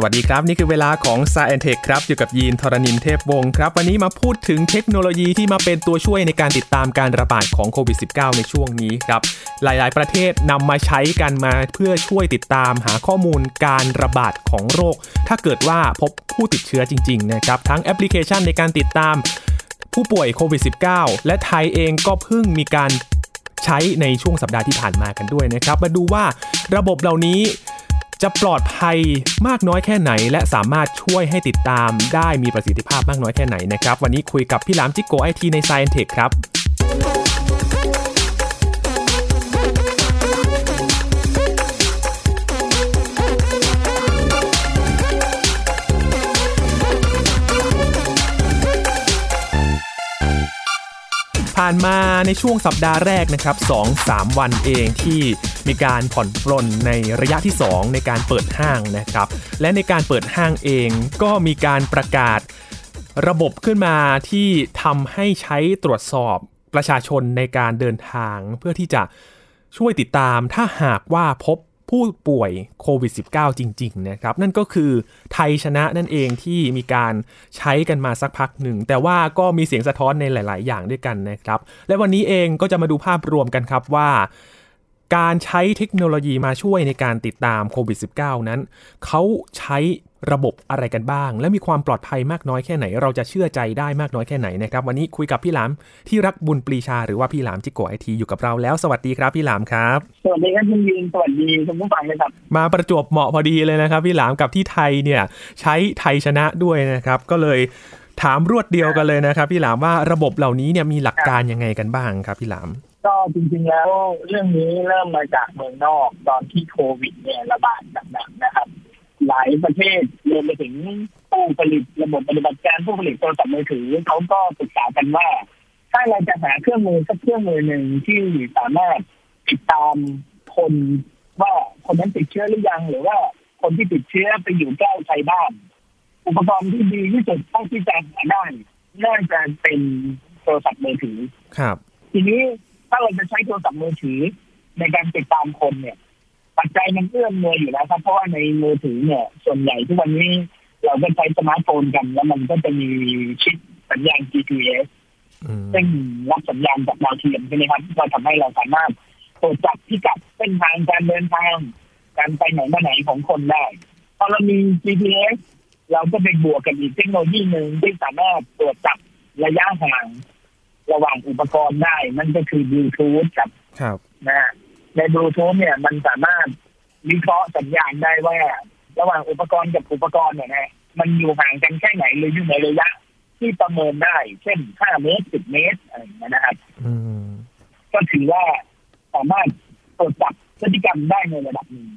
สวัสดีครับ นี่คือเวลาของ s ายแอนเทคครับ อยู่กับยีนทรณินเทพวงศ์ครับ วันนี้มาพูดถึงเทคโนโลยีที่มาเป็นตัวช่วยในการติดตามการระบาดของโควิด -19 ในช่วงนี้ครับ หลาย ๆ ประเทศนำมาใช้กันมาเพื่อช่วยติดตามหาข้อมูลการระบาดของโรค ถ้าเกิดว่าพบผู้ติดเชื้อจริง ๆ นะครับ ทั้งแอปพลิเคชันในการติดตามผู้ป่วยโควิด -19 และไทยเองก็เพิ่งมีการใช้ในช่วงสัปดาห์ที่ผ่านมากันด้วยนะครับ มาดูว่าระบบเหล่านี้ จะปลอดภัยมากน้อยแค่ไหน และสามารถช่วยให้ติดตามได้มีประสิทธิภาพมากน้อยแค่ไหนนะครับ วันนี้คุยกับพี่หลามจิกโกไอทีใน Science Tech ครับ ผ่านมาในช่วงสัปดาห์แรกนะครับ2-3 วันเองที่มีการผ่อนปลนในระยะที่ 2 ในการเปิดห้างนะครับ และในการเปิดห้างเองก็มีการประกาศระบบขึ้นมาที่ทำให้ใช้ตรวจสอบประชาชนในการเดินทางเพื่อที่จะช่วยติดตามถ้าหากว่าพบ ผู้ป่วยโควิด -19 จริงๆนะครับนั่นก็คือไทยชนะนั่นเองที่มีการใช้กันมาสักพักหนึ่ง แต่ว่าก็มีเสียงสะท้อนในหลาย ๆ อย่างด้วยกันนะครับ และวันนี้เองก็จะมาดูภาพรวมกันครับว่า การใช้เทคโนโลยีมาช่วยในการติดตามโควิด -19 นั้น เขาใช้ ระบบอะไรกันบ้าง และมีความปลอดภัยมากน้อยแค่ไหน เราจะเชื่อใจได้มากน้อยแค่ไหนนะครับ วันนี้คุยกับพี่หลามที่รักบุญปรีชาหรือว่าพี่หลามจิโกไอทีอยู่กับเราแล้ว สวัสดีครับพี่หลามครับ สวัสดีครับคุณยินสวัสดีคุณผู้ฟังเลยครับ มาประจวบเหมาะพอดีเลยนะครับ พี่หลามกับที่ไทยเนี่ยใช้ไทยชนะด้วยนะครับ ก็เลยถามรวดเดียวกันเลยนะครับ พี่หลามว่าระบบเหล่านี้เนี่ยมีหลักการยังไงกันบ้างครับพี่หลามก็จริงๆแล้วเรื่องนี้เริ่มมาจากเมืองนอกตอนที่โควิดเนี่ยระบาดหนักๆนะครับ หลายประเทศรวมไปถึงผู้ผลิตระบบปฏิบัติการผู้ผลิตโทรศัพท์มือถือเขาก็ปรึกษากันว่า ถ้าเราจะหาเครื่องมือสักเครื่องมือหนึ่งที่สามารถติดตามคนว่าคนนั้นติดเชื้อหรือยังหรือว่าคนที่ติดเชื้อไปอยู่ใกล้ใครบ้างอุปกรณ์ที่ดีที่สุดเท่าที่จะหาได้น่าจะเป็นโทรศัพท์มือถือครับ ทีนี้ถ้าเราจะใช้โทรศัพท์มือถือในการติดตามคนเนี่ย ปัจจัยมันเอื้ออำนวยอยู่แล้วครับเพราะว่าในมือถือเนี่ย ส่วนใหญ่ทุกวันนี้เราก็ใช้สมาร์ทโฟนกัน แล้วมันก็จะมีชิปสัญญาณ GPS อืมซึ่งรับสัญญาณจากดาวเทียมใช่ไหมครับก็ทำให้เราสามารถตรวจจับพิกัดเส้นทางการเดินทาง การไปไหนมาไหนของคนได้พอเรามี GPS เราก็ไปบวกกับอีกเทคโนโลยีหนึ่งที่สามารถตรวจจับระยะห่าง ระหว่างอุปกรณ์ได้ นั่นก็คือบลูทูธกับครับนะฮะ ในบลูทูธเนี่ยมันสามารถวิเคราะห์สัญญาณได้ว่า ระหว่างอุปกรณ์กับอุปกรณ์เนี่ยนะมันอยู่ห่างกันแค่ไหนหรืออยู่ในระยะ ที่ประเมินได้ เช่น5เมตร10เมตรอะไรอย่างเงี้ยนะครับอืมก็ถือว่าสามารถตรวจจับพฤติกรรมได้ในระดับหนึ่ง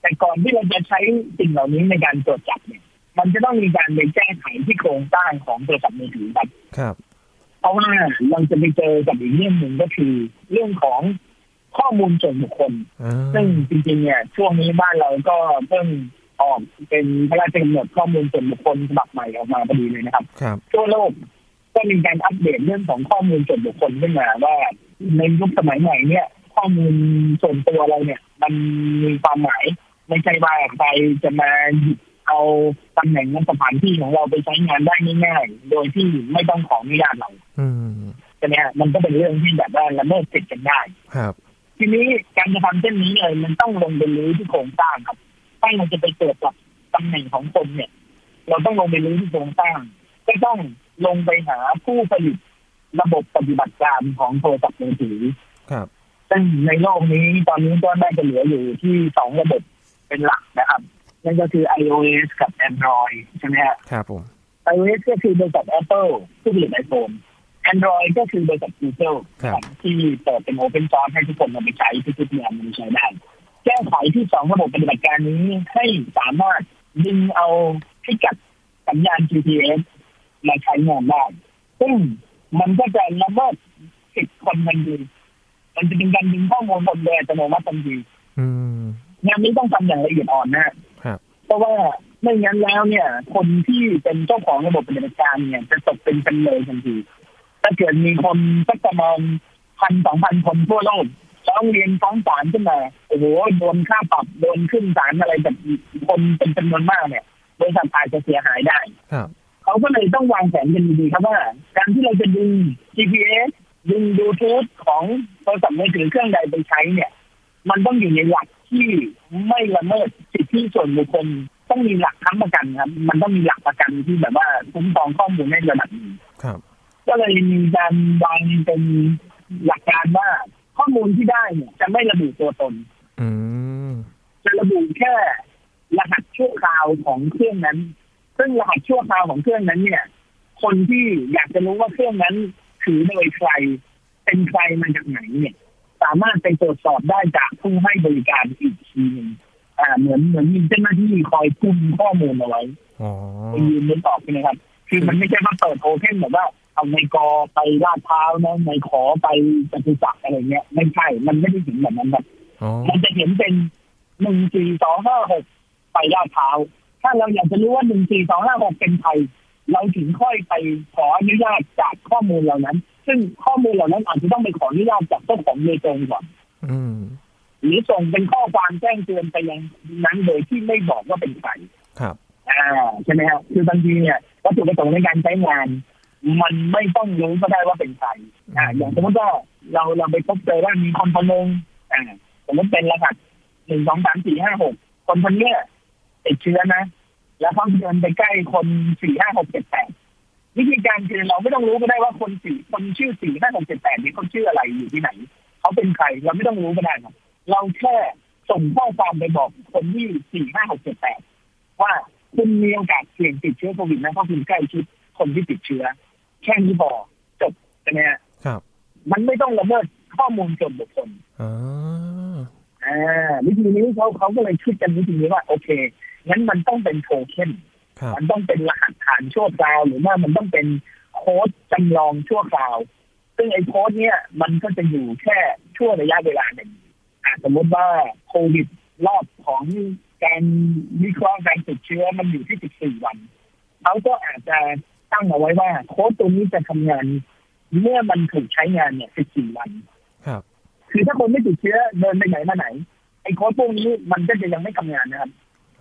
แต่ก่อนที่เราจะใช้สิ่งเหล่านี้ในการตรวจจับเนี่ย มันจะต้องมีการไปแก้ไขที่โครงสร้างของโทรศัพท์มือถือครับ ครับ เพราะว่าเราจะไปเจอกับอีกเรื่องหนึ่งก็คือ เรื่องของ ข้อมูลส่วนบุคคลอ่าซึ่งจริงๆเนี่ยช่วงนี้บ้านเราก็เพิ่งออกเป็นพระราชกำหนดข้อมูลส่วนบุคคลฉบับใหม่ออกมาพอดีเลยนะครับครับทั่วโลกก็มีการอัปเดตเรื่องของข้อมูลส่วนบุคคลขึ้นมาว่าในยุคสมัยใหม่เนี่ย ข้อมูลส่วนตัวเราเนี่ย มันมีความหมายไม่ใช่ว่าใครจะมาหยิบเอาตำแหน่งและสถานที่ของเราไปใช้งานได้ง่ายๆโดยที่ไม่ต้องขออนุญาตเราอืมใช่ไหมฮะมันก็เป็นเรื่องที่แบบว่าละเมิดสิทธิ์กันได้ครับ ทีนี้การจะทำเช่นนี้เลยมันต้องลงไปรื้อที่โครงสร้างครับถ้าเราจะไปตรวจจับตำแหน่งของคนเนี่ย เราต้องลงไปรื้อที่โครงสร้าง ก็ต้องลงไปหาผู้ผลิตระบบปฏิบัติการของโทรศัพท์มือถือครับซึ่งในโลกนี้ตอนนี้ก็น่าจะเหลืออยู่ที่สองระบบเป็นหลักนะครับนั่นก็คือ iOS กับ Android ใช่ไหมฮะครับผม iOS ก็คือบริษัท Apple ผู้ผลิตไอโฟน Android ก็คือบริษัท Google ครับที่เปิดเป็น Open Source ให้ทุกคนมาไปใช้ทุกๆอย่างมันใช้ได้แก้ไขที่สองระบบปฏิบัติการนี้ให้สามารถดึงเอาพิกัดสัญญาณ GPS มาใช้งานได้ซึ่งมันก็จะละเมิดสิทธิคนทันทีมันจะเป็นการดึงข้อมูลคนโดยอัตโนมัติทันทีอืมงานนี้ต้องทำอย่างละเอียดอ่อนนะครับเพราะว่าไม่งั้นแล้วเนี่ย คนที่เป็นเจ้าของระบบปฏิบัติการเนี่ย จะตกเป็นจำเลยทันที ถ้าเกิดมีคนสักประมาณพันสองพันคนทั่วโลกร้องเรียนฟ้องศาลขึ้นมาโอ้โหโดนค่าปรับโดนขึ้นศาลอะไรแบบคนเป็นจำนวนมากเนี่ยบริษัทอาจจะเสียหายได้ครับเขาก็เลยต้องวางแผนกันดีๆครับว่า การที่เราจะดึง GPS ดึงบลูทูธของโทรศัพท์มือถือเครื่องใดไปใช้เนี่ย มันต้องอยู่ในหลักที่ไม่ละเมิดสิทธิส่วนบุคคลต้องมีหลักค้ำประกันครับ มันต้องมีหลักประกันที่แบบว่าคุ้มครองข้อมูลในระดับหนึงครับ ก็เลยมีการวางเป็นหลักการว่าข้อมูลที่ได้เนี่ย จะไม่ระบุตัวตนอืมจะระบุแค่รหัสชั่วคราวของเครื่องนั้น ซึ่งรหัสชั่วคราวของเครื่องนั้น เนี่ย คนที่อยากจะรู้ว่าเครื่องนั้นถือโดยใคร เป็นใครมาจากไหนเนี่ย สามารถไปตรวจสอบได้จากผู้ให้บริการอีกทีหนึงอ่า เหมือนเหมือนมีเจ้าหน้าที่คอยคุมข้อมูลเอาไว้อ๋อไปยืนนึกออกใช่ไหมครับ คือมันไม่ใช่ว่าเปิดโอเพนแบบว่า เอาในกอไปลาดพร้าวนะในขอไปจตุจักรอะไรเงี้ย ไม่ใช่ มันไม่ได้ถึงแบบนั้นแบบอ๋อมันจะเห็นเป็นหนึ่งสี่สองห้าหกไปลาดพร้าวถ้าเราอยากจะรู้ว่าหนึ่งสี่สองห้าหกเป็นใครเราถึงค่อยไปขออนุญาตจากข้อมูลเหล่านั้น ซึ่งข้อมูลเหล่านั้นอาจจะต้องไปขออนุญาตจากเจ้าของโดยตรงก่อนอืมหรือส่งเป็นข้อความแจ้งเตือนไปยังนั้นโดยที่ไม่บอกว่าเป็นใครครับอ่าใช่ไหมครับคือบางทีเนี่ยวัตถุประสงค์ในการใช้งาน มันไม่ต้องรู้ก็ได้ว่าเป็นใครอ่าอย่างสมมติว่าเราเราไปพบเจอว่ามีคนคนหนึ่งอ่าสมมติเป็นรหัสหนึ่งสองสามสี่ห้าหกคนคนเนี้ยติดเชื้อนะ แล้วเขาเดินไปใกล้คนสี่ห้าหกเจ็ดแปดวิธีการคือเราไม่ต้องรู้ก็ได้ว่าคนสี่คนชื่อสี่ห้าหกเจ็ดแปดนี้เขาชื่ออะไรอยู่ที่ไหนเขาเป็นใครเราไม่ต้องรู้ก็ได้ครับเราแค่ส่งข้อความไปบอกคนที่สี่ห้าหกเจ็ดแปดว่าคุณมีโอกาสเสี่ยงติดเชื้อโควิดนะเพราะคุณใกล้ชิดคนที่ติดเชื้อ แค่นี้พอจบใช่ไหมฮะครับ มันไม่ต้องละเมิดข้อมูลส่วนบุคคลอ๋ออ่าวิธีนี้เขาเขาก็เลยคิดกันวิธีนี้ว่าโอเคงั้นมันต้องเป็นโทเค็นครับมันต้องเป็นรหัสฐานชั่วคราว หรือว่ามันต้องเป็นโค้ดจำลองชั่วคราว ซึ่งไอ้โค้ดเนี่ยมันก็จะอยู่แค่ช่วงระยะเวลาหนึ่งอะสมมติว่าโควิดรอบของการวิเคราะห์การติดเชื้อมันอยู่ที่ 14 วัน เขาก็อาจจะ ตั้งเอาไว้ว่า โค้ดตัวนี้จะทำงาน เมื่อมันถูกใช้งานเนี่ย14วัน ครับ คือถ้าคนไม่ติดเชื้อเดินไปไหนมาไหนไอ้โค้ดพวกนี้มันก็จะยังไม่ทำงานนะครับ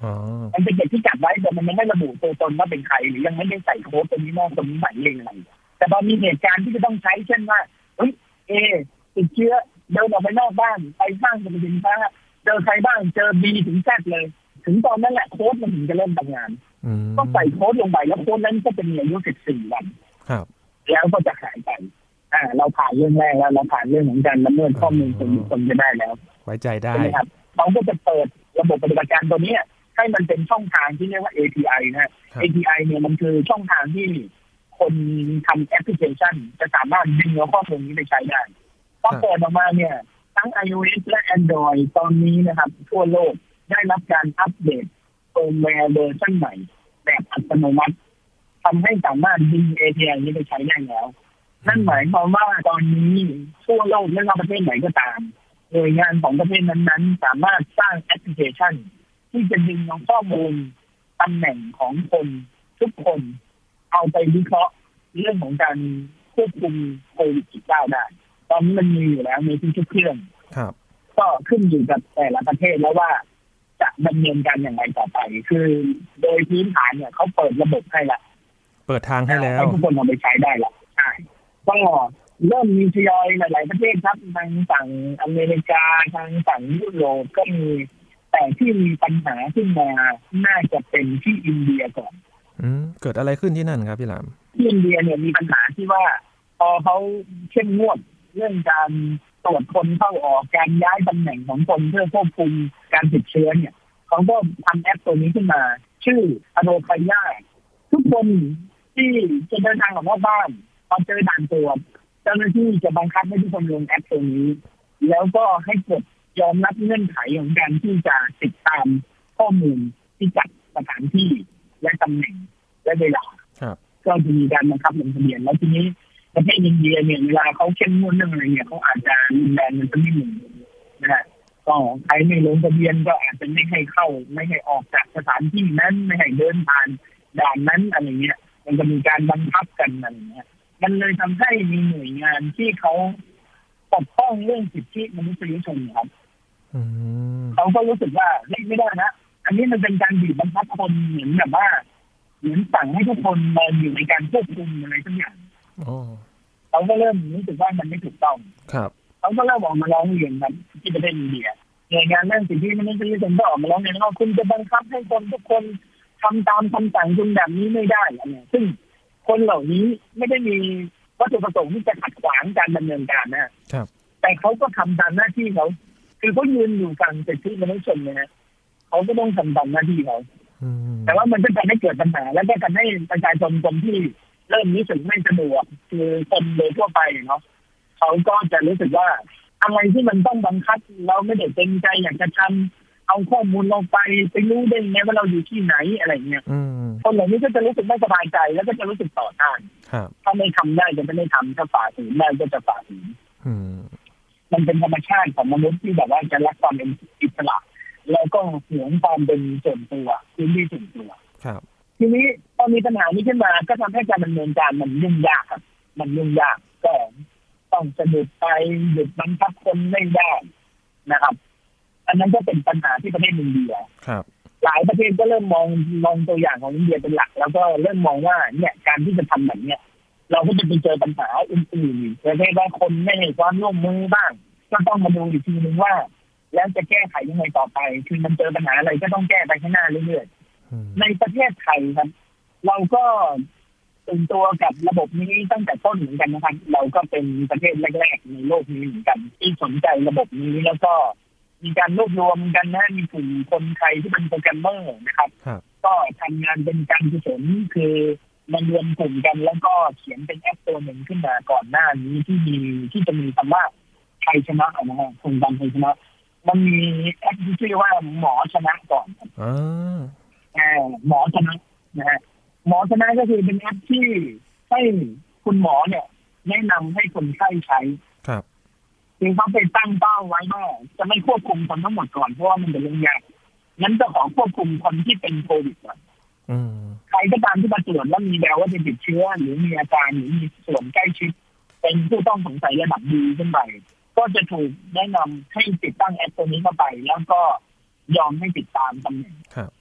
อ๋อมันเป็นเด็กที่จับไว้แต่มันยังไม่ระบุตัวตนว่าเป็นใครหรือยังไม่ได้ใส่โค้ดตัวนี้นอกตัวนี้หมายเลขอะไรแต่พอมีเหตุการณ์ที่จะต้องใช้เช่นว่าเฮ้ยเอติดเชื้อเดินออกไปนอกบ้านไปห้างสรรพสินค้าเจอใครบ้างเจอบีถึงแซดเลย ถึงตอนนั้นแหละโค้ดมันถึงจะเริ่มทำงานอืม ต้องใส่โค้ดลงไปแล้วโค้ดนั้นก็จะมีอายุ 14 วันครับแล้วก็จะหายไปอ่าเราผ่านเรื่องแรกแล้วเราผ่านเรื่องของการละเมิดข้อมูลส่วนบุคคลจะได้แล้ว ไว้ใจได้ใช่ไหมครับเขาก็จะเปิดระบบปฏิบัติการตัวเนี้ยให้มันเป็นช่องทางที่เรียกว่า API นะฮะครับ API เนี่ยมันคือช่องทางที่คนทำแอปพลิเคชัน จะสามารถดึงเอาข้อมูลนี้ไปใช้ได้พอเปิดออกมาเนี่ยทั้ง iOS และ Android ตอนนี้นะครับ ทั่วโลกได้รับการอัปเดต เฟิร์มแวร์เวอร์ชันใหม่ แบบอัตโนมัติทำให้สามารถดึง API นี้ไปใช้ได้แล้ว นั่นหมายความว่าตอนนี้ทั่วโลกไม่ว่าประเทศไหนก็ตามหน่วยงานของประเทศนั้นๆ สามารถสร้างแอปพลิเคชัน ที่จะดึงเอาข้อมูลตำแหน่งของคนทุกคนเอาไปวิเคราะห์เรื่องของการควบคุมโควิด -19 ได้ ตอนนี้มันมีอยู่แล้วในทุกๆเครื่อง ครับ ก็ขึ้นอยู่กับแต่ละประเทศแล้วว่า จะดำเนินการอย่างไรต่อไป คือโดยพื้นฐานเนี่ยเขาเปิดระบบให้ละเปิดทางให้แล้วให้ทุกคนเอาไปใช้ได้ละใช่ก็เริ่มมีทยอยหลาย ๆ ประเทศครับทางฝั่งอเมริกาทางฝั่งยุโรปก็มีแต่ที่มีปัญหาขึ้นมาน่าจะเป็นที่อินเดียก่อนอืมเกิดอะไรขึ้นที่นั่นครับพี่หลามที่อินเดียเนี่ยมีปัญหาที่ว่าพอเขาเข้มงวดเรื่องการ ตรวจคนเข้าออกการย้ายตำแหน่งของคนเพื่อควบคุมการติดเชื้อเนี่ยเขาก็ทำแอปตัวนี้ขึ้นมา ชื่ออโดคายาทุกคนที่จะเดินทางออกนอกบ้านพอเจอด่านตรวจเจ้าหน้าที่จะบังคับให้ทุกคนลงแอปตัวนี้ แล้วก็ให้กดยอมรับเงื่อนไขของการที่จะติดตามข้อมูลที่จัดสถานที่และตำแหน่งและเวลาครับก็จะมีการบังคับลงทะเบียนแล้วทีนี้ ประเทศอินเดียเนี่ยเวลาเขาเข้มงวดเรื่องอะไรเนี่ยเขาอาจจะรุนแรงมันจะไม่เหมือนนะฮะก็ใครไม่ลงทะเบียนก็อาจจะไม่ให้เข้า ไม่ให้ออกจากสถานที่นั้นไม่ให้เดินผ่านด่านนั้นอะไรเงี้ย มันจะมีการบังคับกันอะไรเงี้ยมันเลยทำให้มีหน่วยงานที่เขาปกป้องเรื่องสิทธิมนุษยชนครับเขาก็รู้สึกว่าเฮ้ยไม่ได้นะ อันนี้มันเป็นการบีบบังคับคนเหมือนแบบว่าเหมือนสั่งให้ทุกคนมาอยู่ในการควบคุมอะไรสักอย่าง เขาก็เริ่มรู้สึกว่ามันไม่ถูกต้อง ครับเขาก็เริ่มออกมาร้องเรียนครับที่ประเทศอินเดียหน่วยงานด้านสิทธิมนุษยชนก็ออกมาร้องเรียนว่าคุณจะบังคับให้คนทุกคนทำตามคำสั่งคุณแบบนี้ไม่ได้อะไรเนี่ยซึ่งคนเหล่านี้ไม่ได้มีวัตถุประสงค์ที่จะขัดขวางการดำเนินการนะครับ แต่เขาก็ทำตามหน้าที่เขาคือเขายืนอยู่ฝั่งสิทธิมนุษยชนเนยนะเขาก็ต้องทำตามหน้าที่เขาอืมแต่ว่ามันก็ทำให้เกิดปัญหา แล้วก็ทำให้ประชาชนคนที่ เริ่มรู้สึกไม่สะดวกคือคนโดยทั่วไปเนาะเขาก็จะรู้สึกว่าอะไรที่มันต้องบังคับ เราไม่ได้เต็มใจอยากจะทำเอาข้อมูลเราไปไปรู้ได้ไงว่าเราอยู่ที่ไหนอะไรเงี้ยอืมคนเหล่านี้ก็จะรู้สึกไม่สบายใจแล้วก็จะรู้สึกต่อต้านครับถ้าไม่ทำได้จะไม่ทำถ้าฝ่าฝืนได้ก็จะฝ่าฝืนอืมมันเป็นธรรมชาติของมนุษย์ที่แบบว่าจะรักความเป็นอิสระ แล้วก็หวงความเป็นส่วนตัวพื้นที่ส่วนตัวครับ ทีนี้พอมีปัญหานี้ขึ้นมา ก็ทำให้การดำเนินการมันยุ่งยากครับ มันยุ่งยากก็ต้องสะดุดไปหยุดบังคับคนไม่ได้นะครับ อันนั้นก็เป็นปัญหาที่ประเทศอินเดียครับหลายประเทศก็เริ่มมองมองตัวอย่างของอินเดียเป็นหลัก แล้วก็เริ่มมองว่าเนี่ยการที่จะทำแบบเนี้ยเราก็จะไปเจอปัญหาอื่นๆอีกประเทศว่าคนไม่ให้ความร่วมมือบ้าง ก็ต้องมาดูอีกทีนึงว่า แล้วจะแก้ไขยังไงต่อไป คือมันเจอปัญหาอะไรก็ต้องแก้ไปข้างหน้าเรื่อยๆอืม ในประเทศไทยครับ เราก็ตื่นตัวกับระบบนี้ตั้งแต่ต้นเหมือนกันนะครับ เราก็เป็นประเทศแรกๆในโลกนี้เหมือนกัน ที่สนใจระบบนี้แล้วก็มีการรวบรวมกันนะมีกลุ่มคนไทยที่เป็นโปรแกรมเมอร์นะครับครับก็ทำงานเป็นการกุศลคือมารวมกลุ่มกันแล้วก็เขียนเป็นแอปตัวหนึ่งขึ้นมาก่อนหน้านี้ที่มีที่จะมีคำว่าไทยชนะนะฮะโครงการไทยชนะ มันมีแอปที่ชื่อว่าหมอชนะก่อนอ่าอ่า หมอชนะนะฮะหมอชนะก็คือเป็นแอปที่ให้คุณหมอเนี่ย แนะนำให้คนไข้ใช้ครับคือเขาไปตั้งเป้าไว้ว่าจะไม่ควบคุมคนทั้งหมดก่อนเพราะว่ามันเป็นเรื่องยากงั้นจะขอควบคุมคนที่เป็นโควิดก่อนอืมใครก็ตามที่มาตรวจแล้วมีแววว่าจะติดเชื้อ หรือมีอาการหรือมีส่วนใกล้ชิด เป็นผู้ต้องสงสัยระดับดีขึ้นไปก็จะถูกแนะนำให้ติดตั้งแอปตัวนี้เข้าไป แล้วก็ยอมให้ติดตามตำแหน่งครับที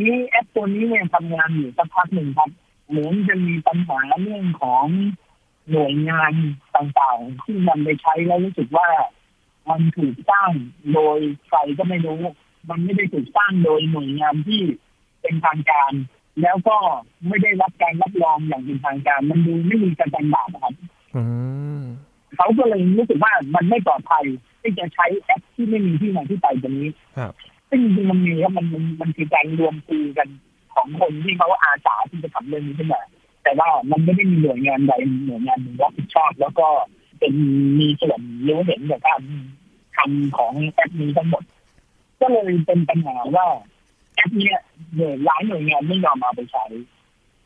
นี้แอปตัวนี้เนี่ยทำงานอยู่สักพักหนึ่งครับเหมือนจะมีปัญหาเรื่องของหน่วยงานต่างๆ ที่นำไปใช้แล้วรู้สึกว่ามันถูกสร้างโดยใครก็ไม่รู้ มันไม่ได้ถูกสร้างโดยหน่วยงานที่เป็นทางการ แล้วก็ไม่ได้รับการรับรองอย่างเป็นทางการ มันดูไม่มีการจันบาทนะครับอืมเขาก็เลยรู้สึกว่ามันไม่ปลอดภัยที่จะใช้แอปที่ไม่มีที่มาที่ไปตรงนี้ครับ ซึ่งจริงๆมันมีครับมันมันมันคือการรวมตัวกันของคนที่เขาอาสาที่จะทำเรื่องนี้ขึ้นมาแต่ว่ามันไม่ได้มีหน่วยงานใดหน่วยงานหนึ่งรับผิดชอบ แล้วก็เป็นมีส่วนรู้เห็นกับการทำของแอปนี้ทั้งหมด ก็เลยเป็นปัญหาว่าแอปเนี้ยหน่วยหลายหน่วยงานไม่ยอมเอาไปใช้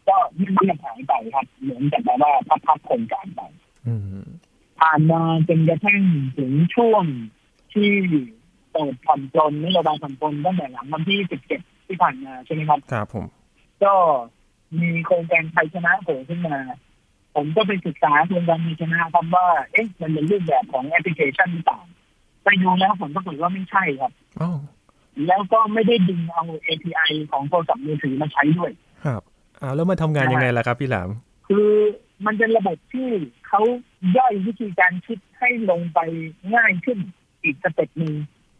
ก็ไม่ได้หายไปครับเหมือนกับแบบว่าพับพับโครงการไปอืมผ่านมาจนกระทั่งถึงช่วงที่ เปิดผ่อนปลนนโยบายผ่อนปลนตั้งแต่หลังวันที่ 17 ที่ผ่านมาใช่ไหมครับครับผม ก็มีโครงการไทยชนะโผล่ขึ้นมา ผมก็ไปศึกษาโครงการไทยชนะครับว่า เอ๊ะมันเป็นรูปแบบของแอปพลิเคชันหรือเปล่าไปดูแล้วผลปรากฏว่าไม่ใช่ครับอ๋อแล้วก็ไม่ได้ดึงเอา API ของโทรศัพท์มือถือมาใช้ด้วย ครับอ้าวแล้วมันทำงานยังไงล่ะครับพี่หลาม คือมันเป็นระบบที่เขาย่อยวิธีการคิดให้ลงไปง่ายขึ้นอีก step หนึ่ง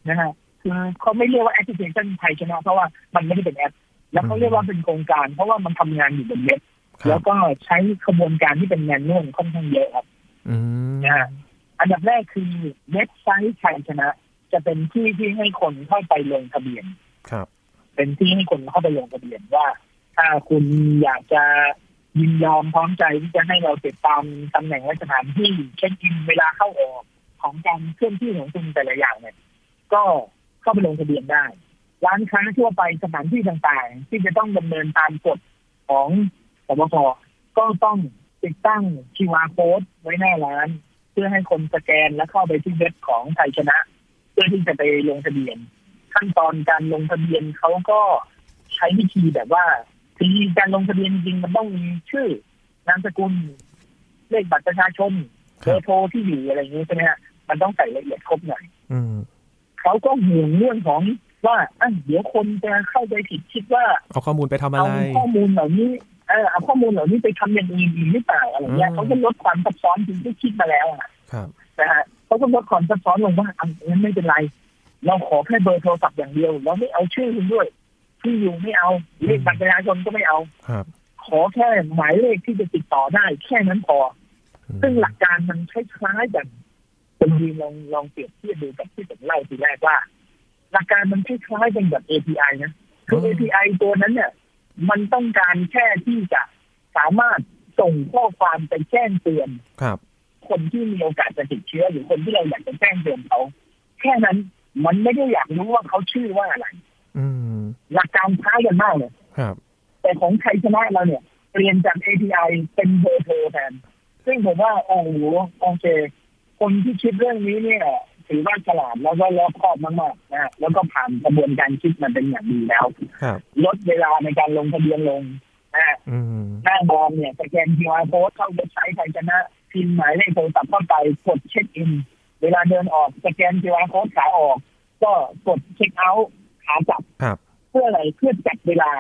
นะฮะคือเขาไม่เรียกว่าแอปพลิเคชันไทยชนะ เพราะว่ามันไม่ได้เป็นแอป แล้วเขาเรียกว่าเป็นโครงการ เพราะว่ามันทำงานอยู่บนเว็บครัแล้วก็ใช้ขบวนการที่เป็น manual ค่อนข้างเยอะครับอืมนะฮะอันดับแรกคือเว็บไซต์ไทยชนะ จะเป็นที่ที่ให้คนเข้าไปลงทะเบียนครับ เป็นที่ให้คนเข้าไปลงทะเบียนว่า ถ้าคุณอยากจะยินยอมพร้อมใจที่จะให้เราติดตามตำแหน่งและสถานที่เช็คอินเวลาเข้าออกของการเคลื่อนที่ของคุณแต่ละอย่างเนี่ย ก็เข้าไปลงทะเบียนได้ ร้านค้าทั่วไปสถานที่ต่างๆ ที่จะต้องดำเนินตามกฎของสบคก็ต้องติดตั้ง QR code ไว้หน้าร้าน เพื่อให้คนสแกนและเข้าไปที่เว็บของไทยชนะ เพื่อที่จะไปลงทะเบียน ขั้นตอนการลงทะเบียนเขาก็ใช้วิธีแบบว่าทีการลงทะเบียนจริงๆมันต้องมีชื่อนามสกุลเลขบัตรประชาชนคเบรัอบร์โทรที่อยู่อะไรอย่างนี้ใช่ไหมฮะมันต้องใส่ละเอียดครบหน่อยอืม เขาก็ห่วงเรื่องของว่าอะเดี๋ยวคนจะเข้าใจผิดคิดว่าเอาข้อมูลไปทำอะเอาไรข้อมูลเหล่านี้เออเอาข้อมูลเหล่านี้ไปทำอย่างอื่นอีกหรือเปล่าอะไรเงี้ยอืมเขาก็ลดความซับซ้อนจริงที่คิดมาแล้วอะครับนะฮะเขาก็ลดความซับซ้อนลงว่าอันนั้นไม่เป็นไร เราขอแค่เบอร์โทรศัพท์อย่างเดียวเราไม่เอาชื่อคุณด้วยที่อยู่ไม่เอาเลขบัตรประชาชนก็ไม่เอาครับขอแค่หมายเลขที่จะติดต่อได้ แค่นั้นพอ ซึ่งหลักการมันคล้ายๆกัน คุณดีลองลองเปรียบเทียบดูกับที่ผมเล่าทีแรกว่า หลักการมันคล้ายๆกันแบบ API นะ คืออืม API ตัวนั้นเนี่ย มันต้องการแค่ที่จะสามารถส่งข้อความไปแจ้งเตือนครับ คนที่มีโอกาสจะติดเชื้อหรือคนที่เราอยากจะแจ้งเตือนเขา แค่นั้นมันไม่ได้อยากรู้ว่าเขาชื่อว่าอะไรอืมหลักการคล้ายกันมากเลยครับ แต่ของไทยชนะเราเนี่ย เปลี่ยนจาก API เป็นเบอร์โทรแทน ซึ่งผมว่า โอ้โหโอเค คนที่คิดเรื่องนี้เนี่ยถือว่าฉลาดแล้วก็รอบคอบมากๆนะฮะแล้วก็ผ่านกระบวนการคิดมาเป็นอย่างดีแล้วครับลดเวลาในการลงทะเบียนลงนะฮะอืมหน้าบอมเนี่ยสแกน QR code เข้าเว็บไซต์ไทยชนะพิมพ์หมายเลขโทรศัพท์เข้าไปกดเช็คอิน เวลาเดินออกสแกน QR code ขาออก ก็กดเช็คเอาท์ขากลับครับเพื่ออะไรเพื่อจัดเวลา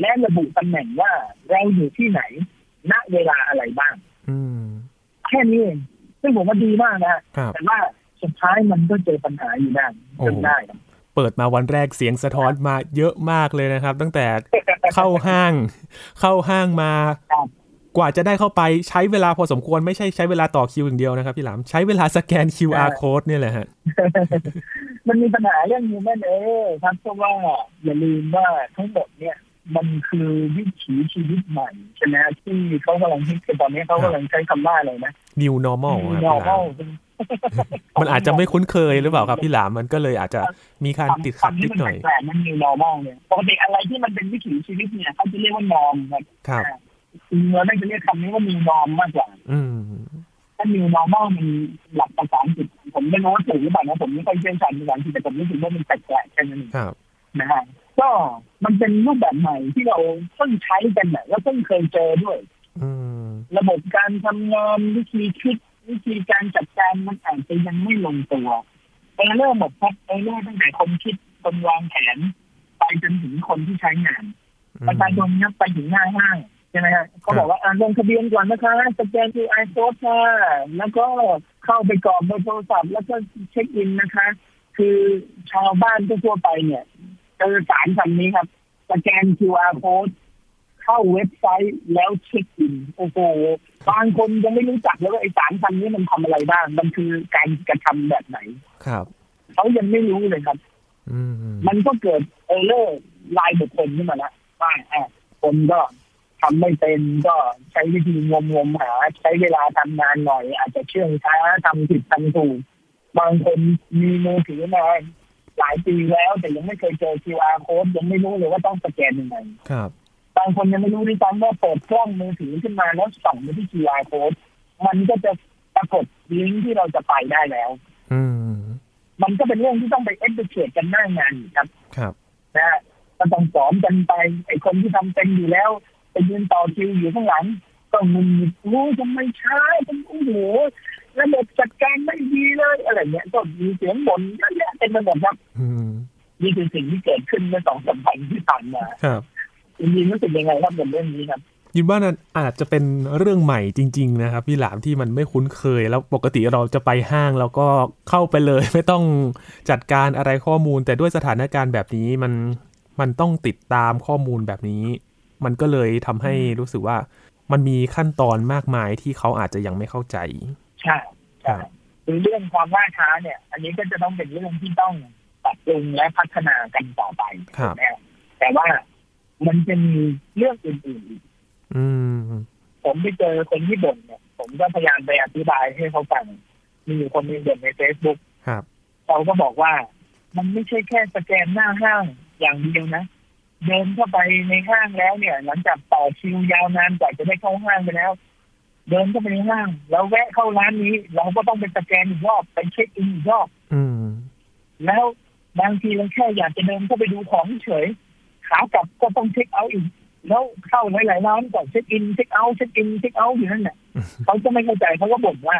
และระบุตำแหน่งว่าเราอยู่ที่ไหน ณเวลาอะไรบ้างอืมแค่นี้เอง ซึ่งผมว่าดีมากนะครับแต่ว่าสุดท้ายมันก็เจอปัญหาอยู่ได้จนได้ครับเปิดมาวันแรกเสียงสะท้อนมาเยอะมากเลยนะครับ ตั้งแต่เข้าห้าง เข้าห้างมาครับกว่าจะได้เข้าไปใช้เวลาพอสมควรไม่ใช่ใช้เวลาต่อคิวอย่างเดียวนะครับพี่หลามใช้เวลาสแกน QR code เนี่ยแหละฮะมันมีปัญหาเรื่อง human error ครับเพราะว่าอย่าลืมว่าทั้งหมดเนี่ย มันคือวิถีชีวิตใหม่ใช่ไหมที่เขากำลังฮิตกันตอนนี้เขากำลังใช้คำว่าอะไรนะ New normal ครับพี่หลาม normal มันอาจจะไม่คุ้นเคยหรือเปล่าครับพี่หลามมันก็เลยอาจจะมีการติดขัดนิดหน่อยแปลกๆมัน new normal เนี่ยปกติอะไรที่มันเป็นวิถีชีวิตเนี่ยเขาจะเรียกว่า norm ครับครับคือเราได้จะเรียกคำนี้ว่า new norm มากกว่าอืมถ้า new normal มันหลักภาษาอังกฤษผมไม่รู้ว่าถูกหรือเปล่านะผมไม่ค่อยเชี่ยวชาญภาษาอังกฤษแต่ผมรู้สึกว่ามันแปลกๆแค่นั้นเองครับนะฮะ ก็มันเป็นรูปแบบใหม่ที่เราเพิ่งใช้กันน่ะแล้วเพิ่งเคยเจอด้วยอืมระบบการทำงานวิธีคิดวิธีการจัดการมันอาจจะยังไม่ลงตัวเออเริ่มหมดครับเออเริ่มตั้งแต่คนคิดคนวางแผน ไปจนถึงคนที่ใช้งานประชาชนเนี่ยไปถึงหน้าห้างใช่ไหมฮะเขาบอกว่าอ่าลงทะเบียนก่อนนะคะสแกน QR code ค่ะแล้วก็เข้าไปกรอกเบอร์โทรศัพท์แล้วก็ check in นะคะ คือชาวบ้านทั่วๆไปเนี่ย เจอสามคำนี้ครับ สแกน QR code เข้าเว็บไซต์แล้ว check in โอ้โหบางคนยังไม่รู้จักเลยว่าไอ้สามคำนี้มันทำอะไรบ้าง มันคือการกระทำแบบไหน ครับเขายังไม่รู้เลยครับอืมมันก็เกิด errorลายบุคคลขึ้นมาแล้วว่าอะคนก็ทำไม่เป็นก็ใช้วิธีงมงมหา ใช้เวลาทำงานหน่อย อาจจะเชื่องช้าทำผิดทำถูกบางคนมีมือถือมา หลายปีแล้ว แต่ยังไม่เคยเจอ QR code ยังไม่รู้เลยว่าต้องสแกนยังไงครับบางคนยังไม่รู้ด้วยซ้ำว่าเปิดกล้องมือถือขึ้นมาแล้วส่องไปที่ QR code มันก็จะปรากฏลิงก์ที่เราจะไปได้แล้ว อืมมันก็เป็นเรื่องที่ต้องไปเอ็ดดูเคทกันหน้างานอีกครับ ครับนะฮะก็ต้องสอนกันไปไอ้คนที่ทำเป็นอยู่แล้วไปยืนต่อคิวอยู่ข้างหลังก็มึนรู้ทำไมช้าเป็นโอ้โห ระบบจัดการไม่ดีเลยอะไรเงี้ยก็มีเสียงบ่นเยอะแยะเต็มไปหมดครับอืมนี่คือสิ่งที่เกิดขึ้นเมื่อสองสามวันที่ผ่านมาครับจริงๆรู้สึกยังไงครับกับเรื่องนี้ครับยินว่านั่นอาจจะเป็นเรื่องใหม่จริง ๆ นะครับ พี่หลามที่มันไม่คุ้นเคย แล้วปกติเราจะไปห้างแล้วก็เข้าไปเลย ไม่ต้องจัดการอะไรข้อมูล แต่ด้วยสถานการณ์แบบนี้มันมันต้องติดตามข้อมูลแบบนี้ มันก็เลยทำให้รู้สึกว่ามันมีขั้นตอนมากมายที่เขาอาจจะยังไม่เข้าใจ ใช่ใช่คือเรื่องความล่าช้าเนี่ย อันนี้ก็จะต้องเป็นเรื่องที่ต้องปรับปรุงและพัฒนากันต่อไปครับนะแต่ว่ามันจะมีเรื่องอื่นๆอีกอืมผมไปเจอคนที่บ่นเนี่ย ผมก็พยายามไปอธิบายให้เขาฟัง มีอยู่คนหนึงบ่นในเฟซบุ๊กครับเขาก็บอกว่า มันไม่ใช่แค่สแกนหน้าห้างอย่างเดียวนะเดินเข้าไปในห้างแล้วเนี่ย หลังจากต่อคิวยาวนานกว่าจะได้เข้าห้างไปแล้ว เดินเข้าไปในห้างแล้วแวะเข้าร้านนี้ เราก็ต้องไปสแกนอีกรอบไป check in อีกรอบอืมแล้วบางทีเราแค่อยากจะเดินเข้าไปดูของเฉย ขากลับก็ต้อง check out อีก แล้วเข้าหลายๆร้านก่อน check in check out check in check out อยู่นั่นแหละเขาจะไม่เข้าใจเขาก็บ่นว่า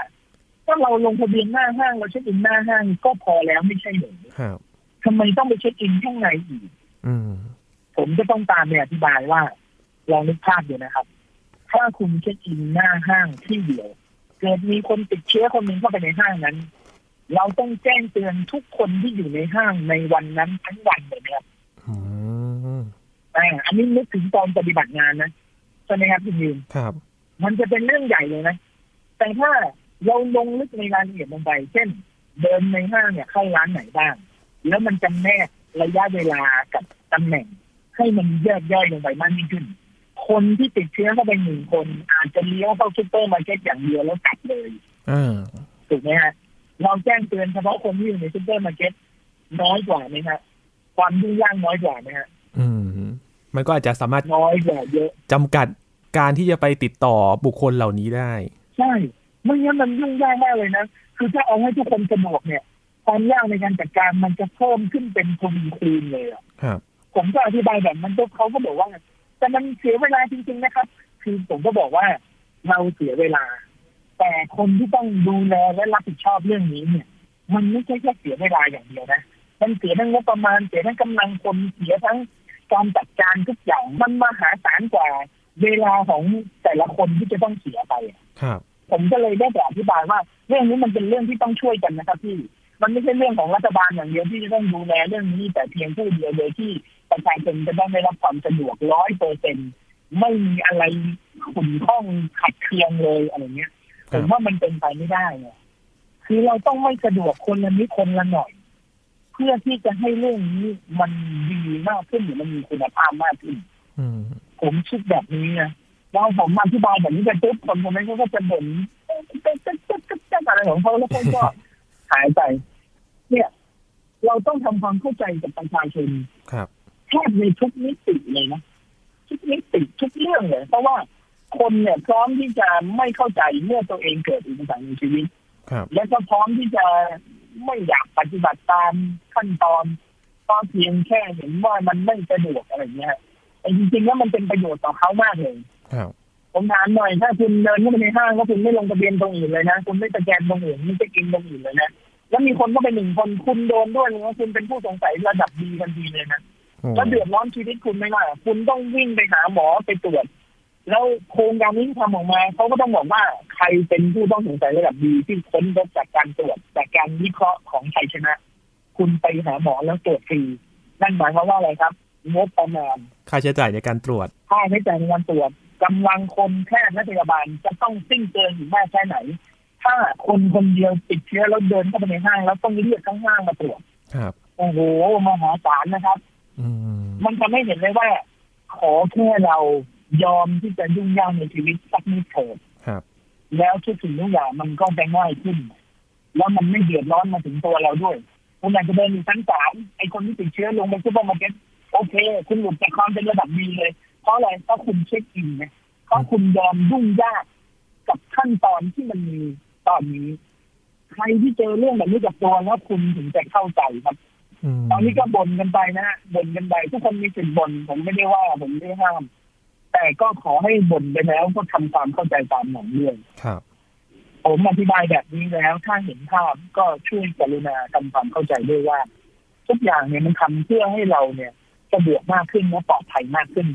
ถ้าเราลงทะเบียนหน้าห้างเราเช็คอินหน้าห้างก็พอแล้วไม่ใช่หรือครับทำไมต้องไปเช็คอินข้างในอีกอืมผมจะต้องตามไปอธิบายว่าลองนึกภาพดูนะครับ ถ้าคุณเช็คอินหน้าห้างที่เดียว เกิดมีคนติดเชื้อคนหนึ่งเข้าไปในห้างนั้น เราต้องแจ้งเตือนทุกคนที่อยู่ในห้างในวันนั้นทั้งวันเลยนะครับอืมอ่าอันนี้นึกถึงตอนปฏิบัติงานนะใช่ไหมครับคุณยืนครับ มันจะเป็นเรื่องใหญ่เลยนะ แต่ถ้าเราลงลึกในรายละเอียดลงไป เช่น เดินในห้างเนี่ยเข้าร้านไหนบ้าง แล้วมันจำแนกระยะเวลากับตำแหน่ง ให้มันแยกย่อยลงไปมากยิ่งขึ้น คนที่ติดเชื้อเข้าไปหนึ่งคน อาจจะเลี้ยวเข้าซุปเปอร์มาร์เก็ตอย่างเดียวแล้วกลับเลยอ่าถูกไหมฮะเราแจ้งเตือนเฉพาะคนที่อยู่ในซุปเปอร์มาร์เก็ตน้อยกว่าไหมฮะความยุ่งยากน้อยกว่าไหมฮะอืม มันก็อาจจะสามารถน้อยกว่าเยอะจำกัดการที่จะไปติดต่อบุคคลเหล่านี้ได้ ใช่ไม่งั้นมันยุ่งยากมากเลยนะคือถ้าเอาให้ทุกคนสะดวกเนี่ย ความยากในการจัดการมันจะเพิ่มขึ้นเป็นทวีคูณเลยอะครับผมก็อธิบายแบบนั้นเขาก็บอกว่า แต่มันเสียเวลาจริง ๆนะครับ คือผมก็บอกว่าเราเสียเวลา แต่คนที่ต้องดูแลและรับผิดชอบเรื่องนี้เนี่ย มันไม่ใช่แค่เสียเวลาอย่างเดียวนะมันเสียทั้งงบประมาณเสียทั้งกำลังคนเสียทั้งการจัดการทุกอย่างมันมหาศาลกว่าเวลาของแต่ละคนที่จะต้องเสียไปอะครับผมก็เลยได้แต่อธิบายว่า เรื่องนี้มันเป็นเรื่องที่ต้องช่วยกันนะครับพี่ มันไม่ใช่เรื่องของรัฐบาลอย่างเดียวที่จะต้องดูแลเรื่องนี้แต่เพียงผู้เดียวโดยที่ ประชาชนจะต้องได้รับความสะดวกร้อยเปอร์เซ็นไม่มีอะไรขุ่นข้องขัดเคืองเลยอะไรเงี้ยคผรับมว่ามันเป็นไปไม่ได้ไงคือเราต้องไม่สะดวกคนละนิดคนละหน่อย เพื่อที่จะให้เรื่องนี้มันดีมากขึ้นหรือมันมีคุณภาพมากขึ้นอืมผมคิดแบบนี้นะเราผมอธิบายแบบนี้ไปปุ๊บคนคนนั้นเขาก็จะบ่นเอ๊ะเอ๊ะเอ๊ะเอ๊ะเอ๊ะเอ๊ะอะไรของเขาแล้วเขาก็หายไป เนี่ย เราต้องทำความเข้าใจกับประชาชนครับ แทบในทุกมิติเลยนะทุกมิติทุกเรื่องเลยเพราะว่าคนเนี่ยพร้อมที่จะไม่เข้าใจเมื่อตัวเองเกิดอุปสรรคในชีวิตครับและก็พร้อมที่จะไม่อยากปฏิบัติตามขั้นตอนเพราะเพียงแค่เห็นว่ามันไม่สะดวกอะไรเงี้ยแต่จริงๆแล้วมันเป็นประโยชน์ต่อเขามากเลยครับผมถามหน่อยถ้าคุณเดินเข้าไปในห้างแล้วคุณไม่ลงทะเบียนตรงอื่นเลยนะคุณไม่สแกนตรงอื่นไม่จะกินตรงอื่นเลยนะแล้วมีคนเข้าไปหนึ่งคนคุณโดนด้วยนะคุณเป็นผู้สงสัยระดับดีทันทีเลยนะ โอ้แล้วเดือดร้อนชีวิตคุณไหม่ล่ะคุณต้องวิ่งไปหาหมอไปตรวจ แล้วโครงการนี้ที่ทำออกมาเขาก็ต้องบอกว่าใครเป็นผู้ต้องสงสัยระดับดีที่ค้นพบจากการตรวจจากการวิเคราะห์ของชัยชนะ คุณไปหาหมอแล้วตรวจฟรีนั่นหมายความว่าอะไรครับงบประมาณค่าใช้จ่ายในการตรวจค่าใช้จ่ายในการตรวจกำลังคนแพทย์และพยาบาลจะต้องสิ้นเกินอยู่มากแค่ไหน ถ้าคนคนเดียวติดเชื้อแล้วเดินเข้าไปในห้างแล้วต้องเรียกทั้งห้างมาตรวจครับโอ้โหมหาศาลนะครับอื มมันทำให้เห็นเลยว่า ขอแค่เรายอมที่จะยุ่งยากในชีวิตสักนิดเถิดครับแล้วทุกสิ่งทุกอย่างมันก็จะง่ายขึ้น แล้วมันไม่เดือดร้อนมาถึงตัวเราด้วยคุณอยากจะเดินอยู่ชั้นสามไอ้คนที่ติดเชื้อลงไปซุปเปอร์มาร์เก็ตโอเค คุณหลุดจากความเป็นระดับดีเลย เพราะอะไรเพราะคุณ check in ไงเพราะคุณยอมยุ่งยากกับขั้นตอนที่มันมีตอนนี้ ใครที่เจอเรื่องแบบนี้กับตัวแล้วคุณถึงจะเข้าใจครับอืม ตอนนี้ก็บ่นกันไปนะฮะบ่นกันไปทุกคนมีสิทธิ์บ่นผมไม่ได้ว่าผมไม่ได้ห้าม แต่ก็ขอให้บ่นไปแล้วก็ทำความเข้าใจตามหนังเรื่องครับผมอธิบายแบบนี้แล้ว ถ้าเห็นภาพก็ช่วยกรุณาทำความเข้าใจด้วยว่า ทุกอย่างเนี่ยมันทำเพื่อให้เราเนี่ยสะดวกมากขึ้นและปลอดภัยมากขึ้น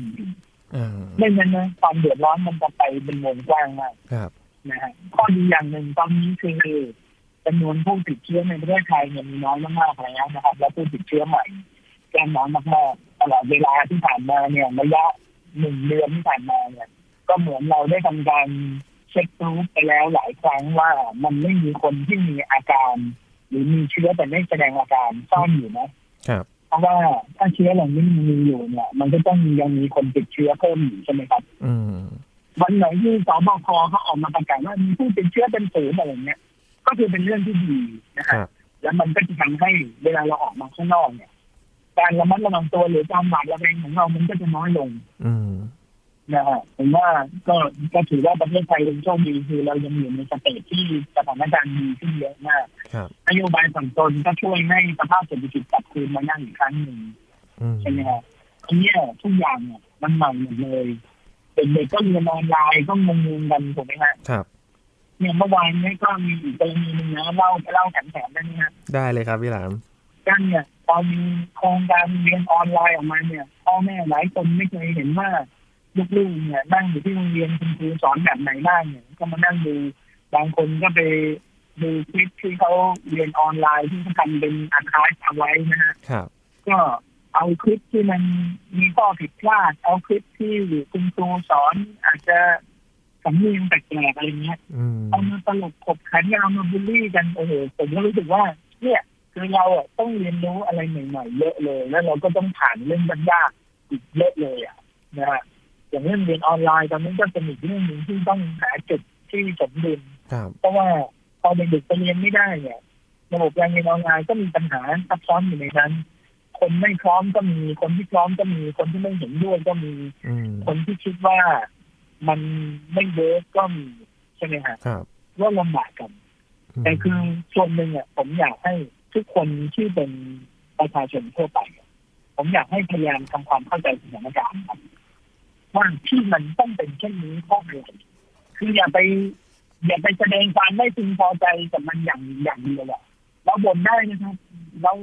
อ่าไม่งั้นนะความเดือดร้อนมันจะไปเป็นวงกว้างมากครับนะฮะข้อดีอย่างหนึ่งตอนนี้คือ จำนวนผู้ติดเชื้อในประเทศไทยเนี่ยมีน้อยมากๆแล้วนะครับ และผู้ติดเชื้อใหม่ก็น้อยมากๆตลอดเวลาที่ผ่านมาเนี่ยระยะหนึ่งเดือนที่ผ่านมาเนี่ยก็เหมือนเราได้ทำการเช็ครูปไปแล้วหลายครั้งว่ามันไม่มีคนที่มีอาการ หรือมีเชื้อแต่ไม่แสดงอาการซ่อนอยู่นะครับเพราะว่าถ้าเชื้อเหล่านี้มันมีอยู่เนี่ย มันก็ต้องมียังมีคนติดเชื้อเพิ่มอยู่ใช่ไหมครับ อืมวันไหนที่สบคเขาออกมาประกาศว่ามีผู้ติดเชื้อเป็นศูนย์อะไรเงี้ย ก็คือเป็นเรื่องที่ดีนะคครัรับบแล้วมันก็จะทำให้เวลาเราออกมาข้างนอกเนี่ย การระมัดระวังตัวหรือการหวาดระแวงของเรามันก็จะน้อยลงอืมนะฮะผมว่าก็ก็ถือว่าประเทศไทยเป็นโชคดีคือเรายังอยู่ในสเตจที่สถานการณ์ดีขึ้นเยอะมากครับนโยบายผ่อนปลนก็ช่วยให้สภาพเศรษฐกิจกลับคืนมานั่งอีกครั้งหนึ่งอืมใช่ไหมครับทีเนี้ยทุกอย่างเนี่ยมันใหม่หมดเลยเด็กๆก็เรียนออนไลน์ก็งงๆกันถูกไหมฮะครับ เนี่ยเมื่อวานนี้ก็มีอีกกรณีหนึงนะเล่าเล่าแถมๆได้ไหมฮะได้เลยครับพี่หลามกันเนี่ยตอนมีโครงการเรียนออนไลน์ออกมาเนี่ยพ่อแม่หลายคนไม่เคยเห็นว่าลูกๆเนี่ยนั่งอยู่ที่โรงเรียนคุณครูสอนแบบไหนบ้างเนี่ยก็มานั่งดูบางคนก็ไปดูคลิปที่เขาเรียนออนไลน์ที่เขาทำเป็นอาคาสเอาไว้นะฮะครับก็เอาคลิปที่มันมีข้อผิดพลาด เอาคลิปที่คุณครูสอนอาจจะ สำเนียงแปลกๆอะไรเงี้ยอืมเอามาตลกขบขันเอามาบูลลี่กันโอ้โหผมก็รู้สึกว่า เนี่ยคือเราอะต้องเรียนรู้อะไรใหม่ๆเยอะเลย แล้วเราก็ต้องผ่านเรื่องยากๆอีกเยอะเลยอะนะฮะอย่างเรื่องเรียนออนไลน์ตอนนี้ก็เป็นอีกเรื่องหนึ่งที่ต้องหาจุดที่สมดุลครับเพราะว่าพอเด็กๆไปเรียนไม่ได้เนี่ยระบบการเรียนออนไลน์ก็มีปัญหาซับซ้อนอยู่ในนั้น คนไม่พร้อมก็มี คนที่พร้อมก็มี คนที่ไม่เห็นด้วยก็มีอืมคนที่คิดว่า มันไม่ work ก็มีใช่ไหมฮะครับว่าลำบากกัน แต่คือส่วนหนึ่งอะผมอยากให้ทุกคนที่เป็นประชาชนทั่วไปผมอยากให้พยายามทำความเข้าใจสถานการณ์ครับว่าที่มันต้องเป็นเช่นนี้เพราะอะไรคืออย่าไปอย่าไปแสดงความไม่พึงพอใจกับมันอย่างอย่างเดียวอะเราบ่นได้นะครับ เรา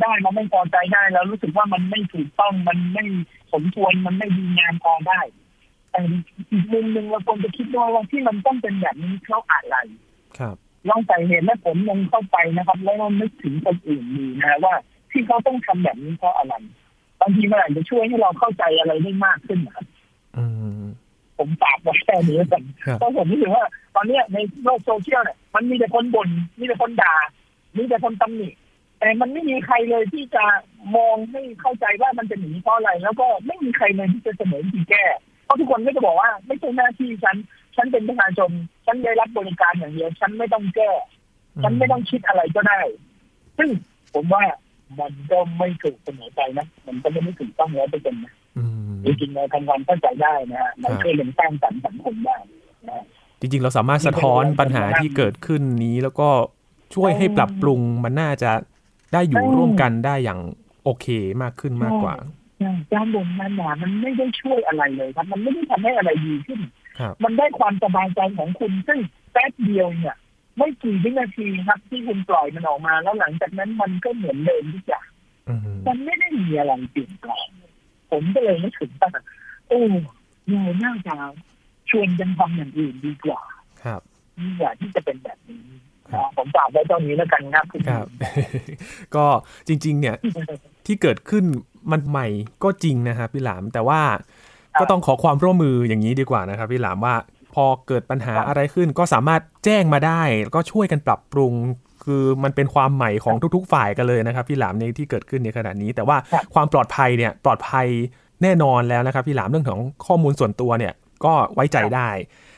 ได้เราไม่พอใจได้เรารู้สึกว่ามันไม่ถูกต้องมันไม่สมควรมันไม่ดีงามพอได้ แต่อีกมุมหนึ่งเราควรจะคิดด้วยว่าที่มันต้องเป็นแบบนี้เพราะอะไร ครับลองใส่เหตุและผลลงเข้าไปนะครับ แล้วลองนึกถึงคนอื่นดูนะฮะว่า ที่เขาต้องทำแบบนี้เพราะอะไรบางทีมันอาจจะช่วยให้เราเข้าใจอะไรได้มากขึ้นนะครับอืมผมฝากไว้แค่นี้กันครับเพราะผมรู้สึกว่า ตอนเนี้ยในโลกโซเชียลเนี่ยมันมีแต่คนบ่นมีแต่คนด่า มีแต่คนตำหนิแต่มันไม่มีใครเลยที่จะมองให้เข้าใจว่ามันจะหนีเพราะอะไร แล้วก็ไม่มีใครเลยที่จะเสนอวิธีแก้ เพราะทุกคนก็จะบอกว่าไม่ใช่หน้าที่ฉัน ฉันเป็นประชาชนฉันได้รับบริการอย่างเดียว ฉันไม่ต้องแก้ ฉันไม่ต้องคิดอะไรก็ได้ ซึ่งผมว่ามันก็ไม่ถูกเสมอไปนะ มันก็ไม่ได้ถูกต้องร้อยเปอร์เซ็นต์นะอืมจริงๆเราทำความเข้าใจได้นะฮะมันช่วยกันสร้างสรรค์สังคมได้นะจริงๆ เราสามารถสะท้อนปัญหาที่เกิดขึ้นนี้ แล้วก็ช่วยให้ปรับปรุงมันน่าจะได้อยู่ร่วมกันได้อย่างโอเคมากขึ้นมากกว่า การบ่นมันหนามันไม่ได้ช่วยอะไรเลยครับ มันไม่ได้ทำให้อะไรดีขึ้นครับมันได้ความสบายใจของคุณซึ่งแป๊บเดียวเนี่ย ไม่กี่วินาทีครับ ที่คุณปล่อยมันออกมา แล้วหลังจากนั้นมันก็เหมือนเดิมทุกอย่างอืมมันไม่ได้มีอะไรเปลี่ยนแปลงผมก็เลยนึกถึงว่าโอ้เราน่าจะชวนกันทำอย่างอื่นดีกว่า ครับดีกว่าที่จะเป็นแบบนี้ครับ ผมฝากไว้ตรงนี้แล้วกันครับคุณครับ ก็จริง ๆ เนี่ยที่เกิดขึ้นมันใหม่ก็จริงนะครับพี่หลาม แต่ว่าก็ต้องขอความร่วมมืออย่างนี้ดีกว่านะครับพี่หลามว่าพอเกิดปัญหาอะไรขึ้นก็สามารถแจ้งมาได้ แล้วก็ช่วยกันปรับปรุงคือมันเป็นความใหม่ของทุก ๆ ฝ่ายกันเลยนะครับพี่หลามในที่เกิดขึ้นในขณะนี้ แต่ว่าความปลอดภัยเนี่ยปลอดภัยแน่นอนแล้วนะครับพี่หลามเรื่องของข้อมูลส่วนตัวเนี่ยก็ไว้ใจได้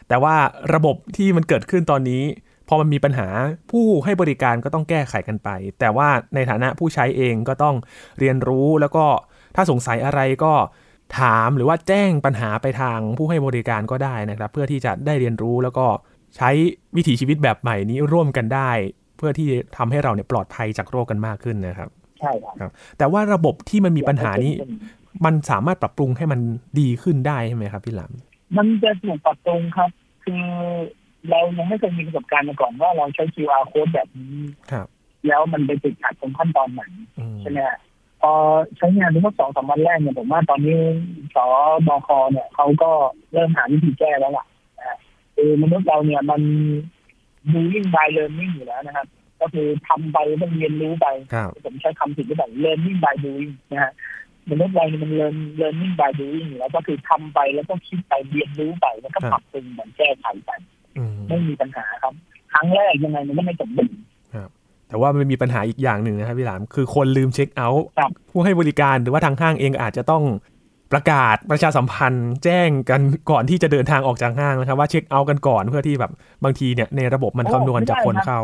แต่ว่าระบบที่มันเกิดขึ้นตอนนี้ พอมันมีปัญหาผู้ให้บริการก็ต้องแก้ไขกันไป แต่ว่าในฐานะผู้ใช้เองก็ต้องเรียนรู้แล้วก็ถ้าสงสัยอะไรก็ถามหรือว่าแจ้งปัญหาไปทางผู้ให้บริการก็ได้นะครับ เพื่อที่จะได้เรียนรู้แล้วก็ใช้วิถีชีวิตแบบใหม่นี้ร่วมกันได้ เพื่อที่ทำให้เราเนี่ยปลอดภัยจากโรคกันมากขึ้นนะครับใช่ครับครับ แต่ว่าระบบที่มันมีปัญหานี้ มันสามารถปรับปรุงให้มันดีขึ้นได้ใช่ไหมครับพี่หลามมันจะถูกปรับปรุงครับ คือ เรายังไม่เคยมีประสบการณ์มาก่อนว่าเราใช้ QR code แบบนี้ครับแล้วมันไปติดขัดตรงขั้นตอนไหนอืมใช่ไหมฮะพอใช้งานในเมื่อสองสามวันแรกเนี่ยผมว่าตอนนี้สบคเนี่ยเขาก็เริ่มหาวิธีแก้แล้วล่ะนะฮะคือมนุษย์เราเนี่ยมัน doing by learning อยู่แล้วนะครับ ก็คือทำไปต้องเรียนรู้ไปครับผมใช้คำผิดหรือเปล่า learning by doing นะฮะมนุษย์เราเนี่ยมัน learn learning by doing อยู่แล้วก็คือทำไปแล้วก็คิดไปเรียนรู้ไปแล้วก็ปรับปรุงเหมือนแก้ไขไปอืม ไม่มีปัญหาครับ ครั้งแรกยังไงมันก็ไม่สมบูรณ์แต่ว่ามันมีปัญหาอีกอย่างหนึ่งนะครับพี่หลาม คือคนลืมเช็คเอาท์ครับผู้ให้บริการหรือว่าทางห้างเองอาจจะต้องประกาศประชาสัมพันธ์แจ้งกันก่อนที่จะเดินทางออกจากห้างนะครับ ว่าเช็คเอาท์กันก่อนเพื่อที่แบบบางทีเนี่ยในระบบมันโอ้คำนวณจากคนไม่ได้นะเข้า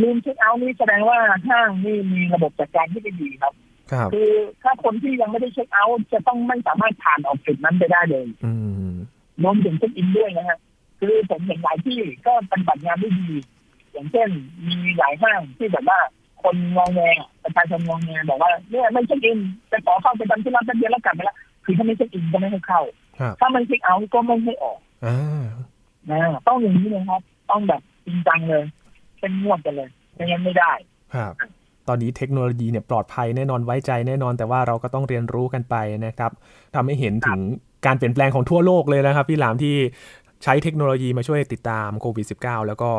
ลืมเช็คเอาท์นี่แสดงว่าห้างนี่มีระบบจัดการที่ไม่ดีครับครับคือถ้าคนที่ยังไม่ได้เช็คเอาท์จะต้องไม่สามารถผ่านออกจุดนั้นไปได้เลย อืมรวมถึงเช็คอินด้วยนะฮะ คือผมเห็นหลายที่ก็ปฏิบัติงานไม่ดี อย่างเช่น มีหลายห้างที่แบบว่าคนงองแงประชาชนงองแงบอกว่าเนี่ยไม่เช็คอินจะขอเข้าไปทำธุระแป๊บเดียวแล้วกลับไปแล้วคือถ้าไม่เช็คอินก็ไม่ให้เข้าครับถ้าไม่เช็คเอาท์ก็ไม่ให้ออกอ่านะต้องอย่างนี้เลยครับ ต้องแบบจริงจังเลยเป็นงวดกันเลยไม่งั้นไม่ได้ครับตอนนี้เทคโนโลยีเนี่ยปลอดภัยแน่นอนไว้ใจแน่นอน แต่ว่าเราก็ต้องเรียนรู้กันไปนะครับทำให้เห็นถึงการเปลี่ยนแปลงของทั่วโลกเลยนะครับ พี่หลามที่ ใช้เทคโนโลยีมาช่วยติดตามโควิด -19 แล้วก็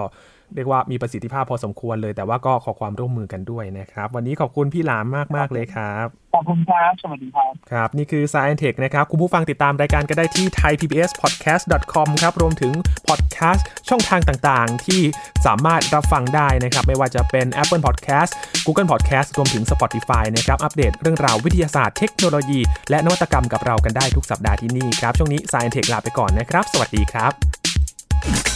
เรียกว่ามีประสิทธิภาพพอสมควรเลย แต่ว่าก็ขอความร่วมมือกันด้วยนะครับ วันนี้ขอบคุณพี่หลามมากมากเลยครับขอบคุณครับสวัสดีครับครับ นี่คือ Science Tech นะครับ คุณผู้ฟังติดตามรายการก็ได้ที่ thaipbspodcast.com ครับรวมถึงพอดแคสต์ช่องทางต่างๆ ที่สามารถรับฟังได้นะครับ ไม่ว่าจะเป็น Apple Podcast Google Podcast รวมถึง Spotify นะครับอัปเดตเรื่องราววิทยาศาสตร์เทคโนโลยี และนวัตกรรมกับเรากันได้ทุกสัปดาห์ที่นี่ครับช่วงนี้ Science Tech ลาไปก่อนนะครับ สวัสดีครับ